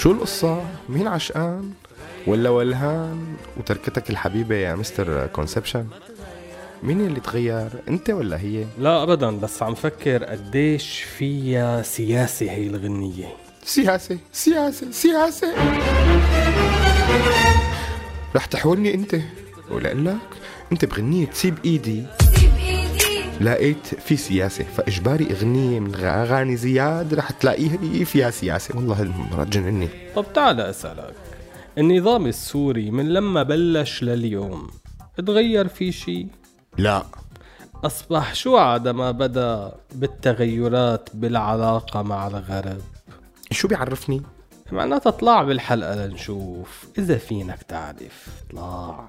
شو القصة؟ مين عشقان؟ ولا ولهان وتركتك الحبيبة يا مستر كونسبشن؟ مين اللي تغير؟ انت ولا هي؟ لا ابدا بس عم فكر قديش فيها سياسة هي الغنية سياسة سياسة سياسة رح تحولني انت ولقلك انت بغنية تسيب إيدي لقيت في سياسة فإجباري أغنية من أغاني زياد رح تلاقيها فيها سياسة والله المرة جنني طب تعال أسألك النظام السوري من لما بلش لليوم تغير في شيء؟ لا أصبح شو عادما بدأ بالتغيرات بالعلاقة مع الغرب؟ شو بيعرفني؟ معناتها اطلع بالحلقة لنشوف إذا فينك تعرف اطلع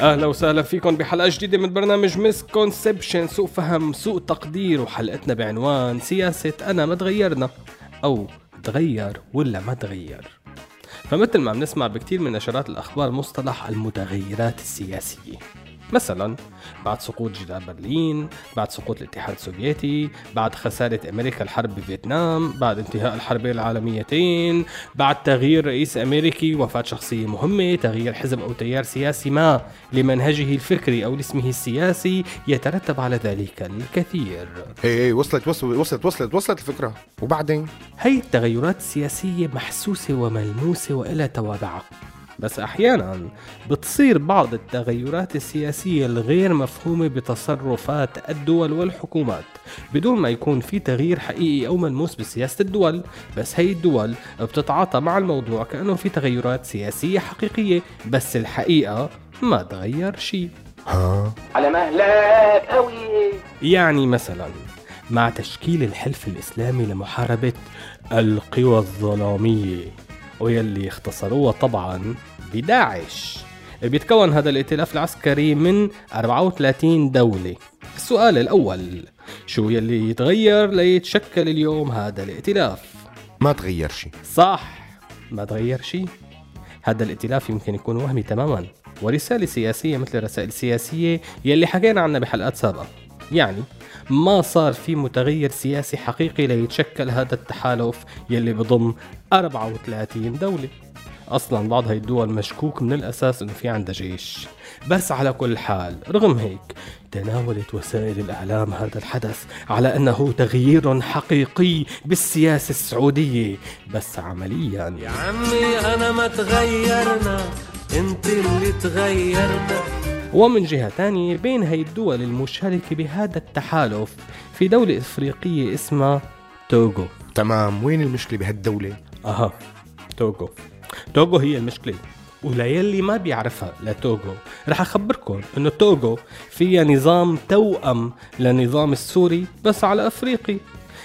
أهلا وسهلا فيكم بحلقة جديدة من برنامج misconception سوء فهم سوء تقدير وحلقتنا بعنوان سياسة أنا ما تغيرنا. أو تغير ولا ما تغير. فمثل ما بنسمع بكثير من نشرات الأخبار مصطلح المتغيرات السياسية. مثلا بعد سقوط جدار برلين بعد سقوط الاتحاد السوفيتي بعد خسارة أمريكا الحرب بفيتنام بعد انتهاء الحربين العالميتين بعد تغيير رئيس أمريكي وفاة شخصية مهمة تغيير حزب أو تيار سياسي ما لمنهجه الفكري أو لاسمه السياسي يترتب على ذلك الكثير. إيه إيه وصلت وصلت وصلت وصلت وصلت الفكرة. وبعدين؟ هي التغيرات السياسية محسوسة وملموسة وإلها توابعها بس أحيانا بتصير بعض التغيرات السياسية الغير مفهومة بتصرفات الدول والحكومات بدون ما يكون في تغيير حقيقي أو ملموس بسياسة الدول. بس هي الدول بتتعاطى مع الموضوع كأنه في تغيرات سياسية حقيقية بس الحقيقة ما تغير شيء. ها؟ على مهلك قوي. يعني مثلا مع تشكيل الحلف الإسلامي لمحاربة القوى الظلامية. ويلي اختصروها طبعا بداعش. بيتكون هذا الائتلاف العسكري من 34 دولة. السؤال الأول شو يلي يتغير ليتشكل اليوم هذا الائتلاف ما تغير شيء صح ما تغير شيء هذا الائتلاف يمكن يكون وهمي تماما. ورسالة سياسية مثل الرسائل السياسية يلي حكينا عنها بحلقات سابقة. يعني ما صار في متغير سياسي حقيقي ليتشكل هذا التحالف يلي بضم 34 دولة. أصلا بعض هاي الدول مشكوك من الأساس إنه في عندها جيش. بس على كل حال رغم هيك تناولت وسائل الإعلام هذا الحدث على أنه تغيير حقيقي بالسياسة السعودية. بس عمليا. يا عمي أنا ما تغيرنا أنت اللي تغيرنا. ومن جهة تانية بين هاي الدول المشاركة بهذا التحالف في دولة إفريقية اسمها توغو. تمام وين المشكلة بهالدولة؟ أها توغو. توغو هي المشكلة وللي ما بيعرفها لتوغو. رح أخبركم إنه توغو فيها نظام توأم للنظام السوري بس على أفريقي.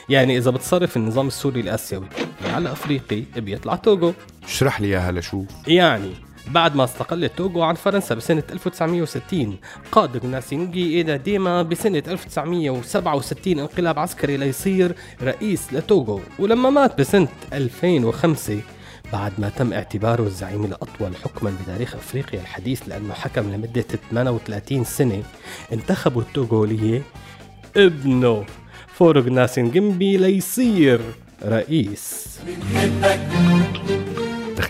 يعني إذا بتصرف النظام السوري الآسيوي على أفريقي بيطلع توغو. اشرح لي إياها لشوف يعني بعد ما استقلت توغو عن فرنسا بسنة 1960 قاد ناسينجي إيدا ديما بسنة 1967 انقلاب عسكري ليصير رئيس لتوغو ولما مات بسنة 2005 بعد ما تم اعتباره الزعيم الأطول حكما بتاريخ أفريقيا الحديث لأنه حكم لمدة 38 سنة انتخبوا التوغولية ابنه فور غناسينغبي ليصير رئيس.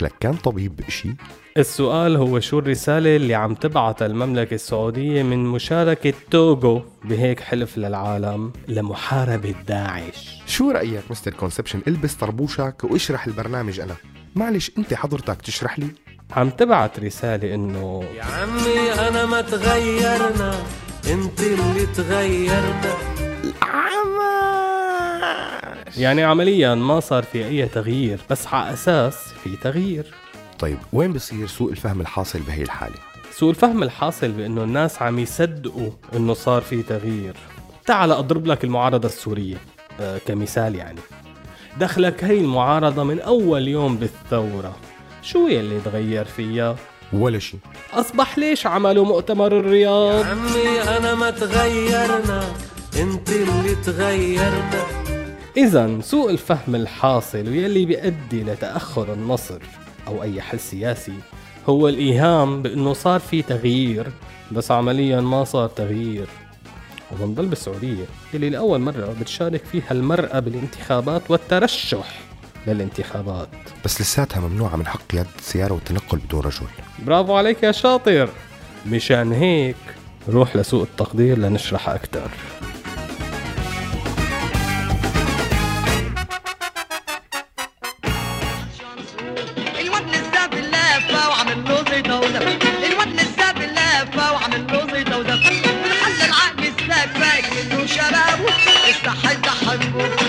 دخلك كان طبيب شي السؤال هو شو الرسالة اللي عم تبعث المملكة السعودية من مشاركة توغو بهيك حلف للعالم؟ لمحاربة داعش. شو رأيك Mister Conception إلبس طربوشك واشرح البرنامج أنا؟ معلش أنت حضرتك تشرح لي؟ عم تبعت رسالة إنه يا عمي أنا ما تغيرنا. أنت اللي تغيرنا. يعني عمليا ما صار في أي تغيير بس على أساس في تغيير. طيب وين بصير سوء الفهم الحاصل بهي الحالة؟ سوء الفهم الحاصل بأنه الناس عم يصدقوا إنه صار في تغيير. تعال أضرب لك المعارضة السورية آه كمثال يعني. دخلك هي المعارضة من أول يوم بالثورة. شو يلي تغير فيها؟ ولا شيء أصبح ليش عملوا مؤتمر الرياض؟ عمي أنا ما تغيرنا. أنت اللي تغيرنا. إذا سوء الفهم الحاصل ويلي بيؤدي لتأخر النصر أو أي حل سياسي هو الإيهام بأنه صار في تغيير بس عمليا ما صار تغيير. وبنضل بالسعودية اللي لأول مرة بتشارك فيها المرأة بالانتخابات والترشح للانتخابات. بس لساتها ممنوعة من حق قيادة السيارة والتنقل بدون رجل. برافو عليك يا شاطر. مشان هيك روح لسوق التقدير لنشرح أكثر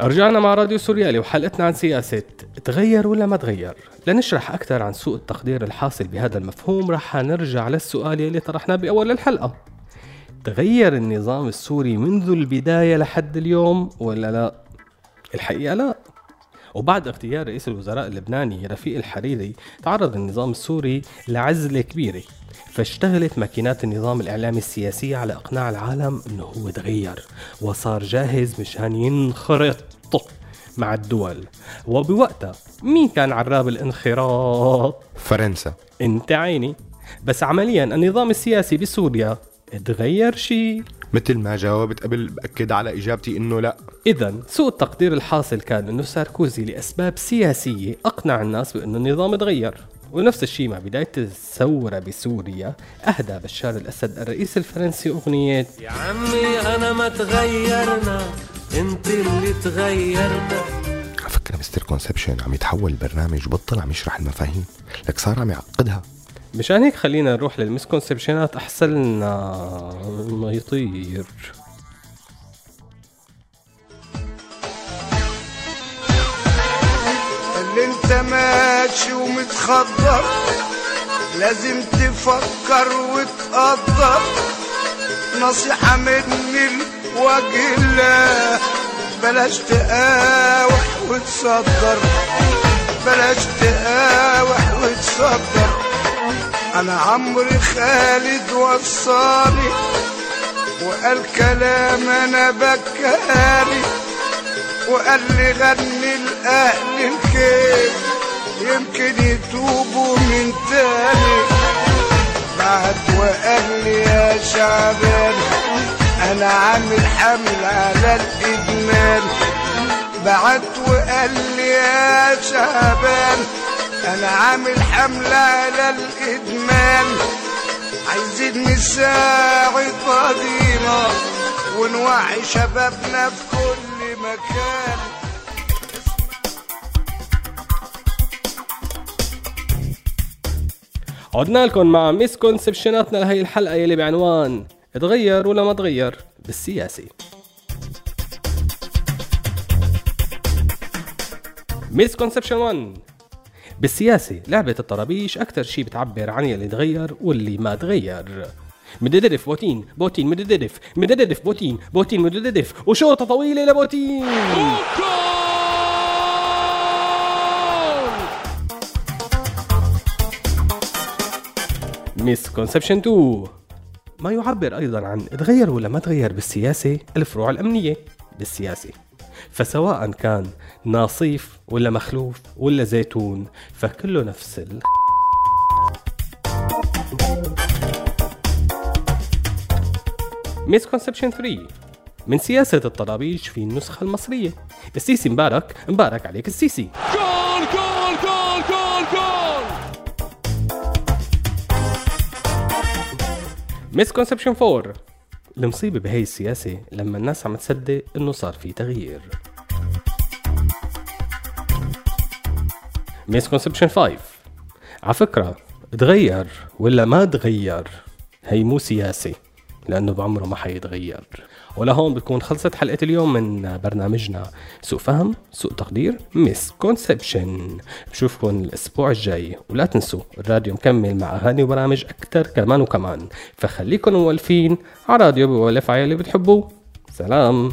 رجعنا مع راديو سوريالي وحلقتنا عن سياسة تغير ولا ما تغير. لنشرح أكثر عن سوء التقدير الحاصل بهذا المفهوم رح نرجع للسؤال يلي طرحناه بأول الحلقة. تغير النظام السوري منذ البداية لحد اليوم ولا لا؟ الحقيقة لا. وبعد اغتيال رئيس الوزراء اللبناني رفيق الحريري تعرض النظام السوري لعزلة كبيرة فاشتغلت ماكينات النظام الإعلامي السياسي على إقناع العالم أنه هو تغير وصار جاهز مشان ينخرط مع الدول. وبوقتها مين كان عراب الانخراط؟ فرنسا. انت عيني. بس عمليا النظام السياسي بسوريا تغير شيء. مثل ما جاوبت قبل بأكد على إجابتي إنه لا. إذا سوء التقدير الحاصل كان أنه ساركوزي لأسباب سياسية أقنع الناس بأنه النظام تغير ونفس الشيء مع بداية الثورة بسوريا أهدى بشار الأسد الرئيس الفرنسي أغنية يا عمي أنا ما تغيرنا. أنت اللي تغيرنا. على فكرة مستر كونسبشن عم يتحول البرنامج وبطل عم يشرح المفاهيم. لك صار عم يعقدها. مشان هيك خلينا نروح للمسكونسبشنات لنا ما يطير. اللي انت ماشي ومتخضر لازم تفكر وتقدر. نصيحة مني لوجه الله بلاش تقاوح وتصدر. بلاش تقاوح وتصدر. أنا عمري خالد وصاني وقال كلام أنا بكاني وقال لي غني لأهل الخير يمكن يتوبوا من تاني. بعد وقال لي يا شعبان أنا عامل حمل على الإدمان. بعت وقال لي يا شعبان أنا عامل حمل على الادمان نساعد بعضينا ونوعي شبابنا في كل مكان. عدنا لكم مع misconception اتنا لهي الحلقة يلي بعنوان تغير ولا ما تغير بالسياسة. misconception 1 بالسياسة لعبة الطرابيش أكثر شي بتعبر عن يلي تغير واللي ما تغير. ميدفيديف بوتين بوتين ميدفيديف ميدفيديف بوتين بوتين ميدفيديف وشوطة طويلة لبوتين. misconception 2 ما يعبر أيضا عن تغير ولا ما تغير بالسياسة الفروع الأمنية. بالسياسة. فسواء كان ناصيف ولا مخلوف ولا زيتون فكله نفس ال misconception 3 من سياسة الطرابيش في النسخة المصرية. السيسي مبارك مبارك عليك السيسي. جول جول جول جول جول. misconception 4 المصيبة بهي السياسة لما الناس عم تصدق إنه صار في تغيير. misconception 5 على فكرة تغير ولا ما تغير هي مو سياسة لأنه بعمره ما حيتغير. ولهون بتكون خلصت حلقة اليوم من برنامجنا. سوء فهم سوء تقدير misconception بشوفكم الأسبوع الجاي. ولا تنسوا الراديو مكمل مع أغاني وبرامج أكتر كمان وكمان. فخليكم مولفين على راديو بولف عيال اللي بتحبوه. سلام.